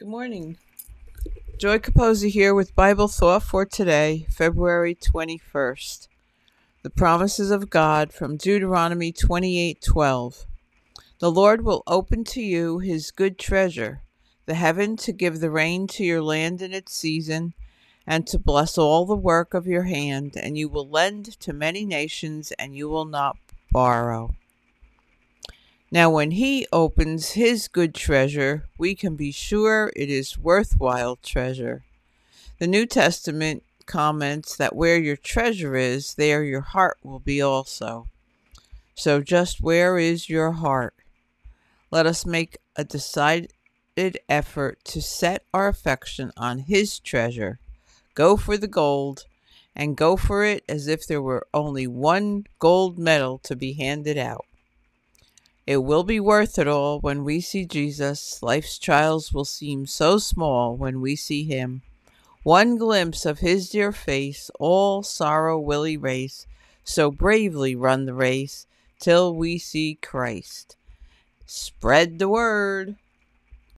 Good morning. Joy Capozzi here with Bible Thought for today, February 21st. The promises of God from Deuteronomy 28:12. The Lord will open to you his good treasure, the heaven to give the rain to your land in its season, and to bless all the work of your hand, and you will lend to many nations, and you will not borrow. Now, when He opens His good treasure, we can be sure it is worthwhile treasure. The New Testament comments that where your treasure is, there your heart will be also. So, just where is your heart? Let us make a decided effort to set our affection on His treasure. Go for the gold, and go for it as if there were only one gold medal to be handed out. It will be worth it all when we see Jesus. Life's trials will seem so small when we see Him. One glimpse of His dear face, all sorrow will erase. So bravely run the race till we see Christ. Spread the word.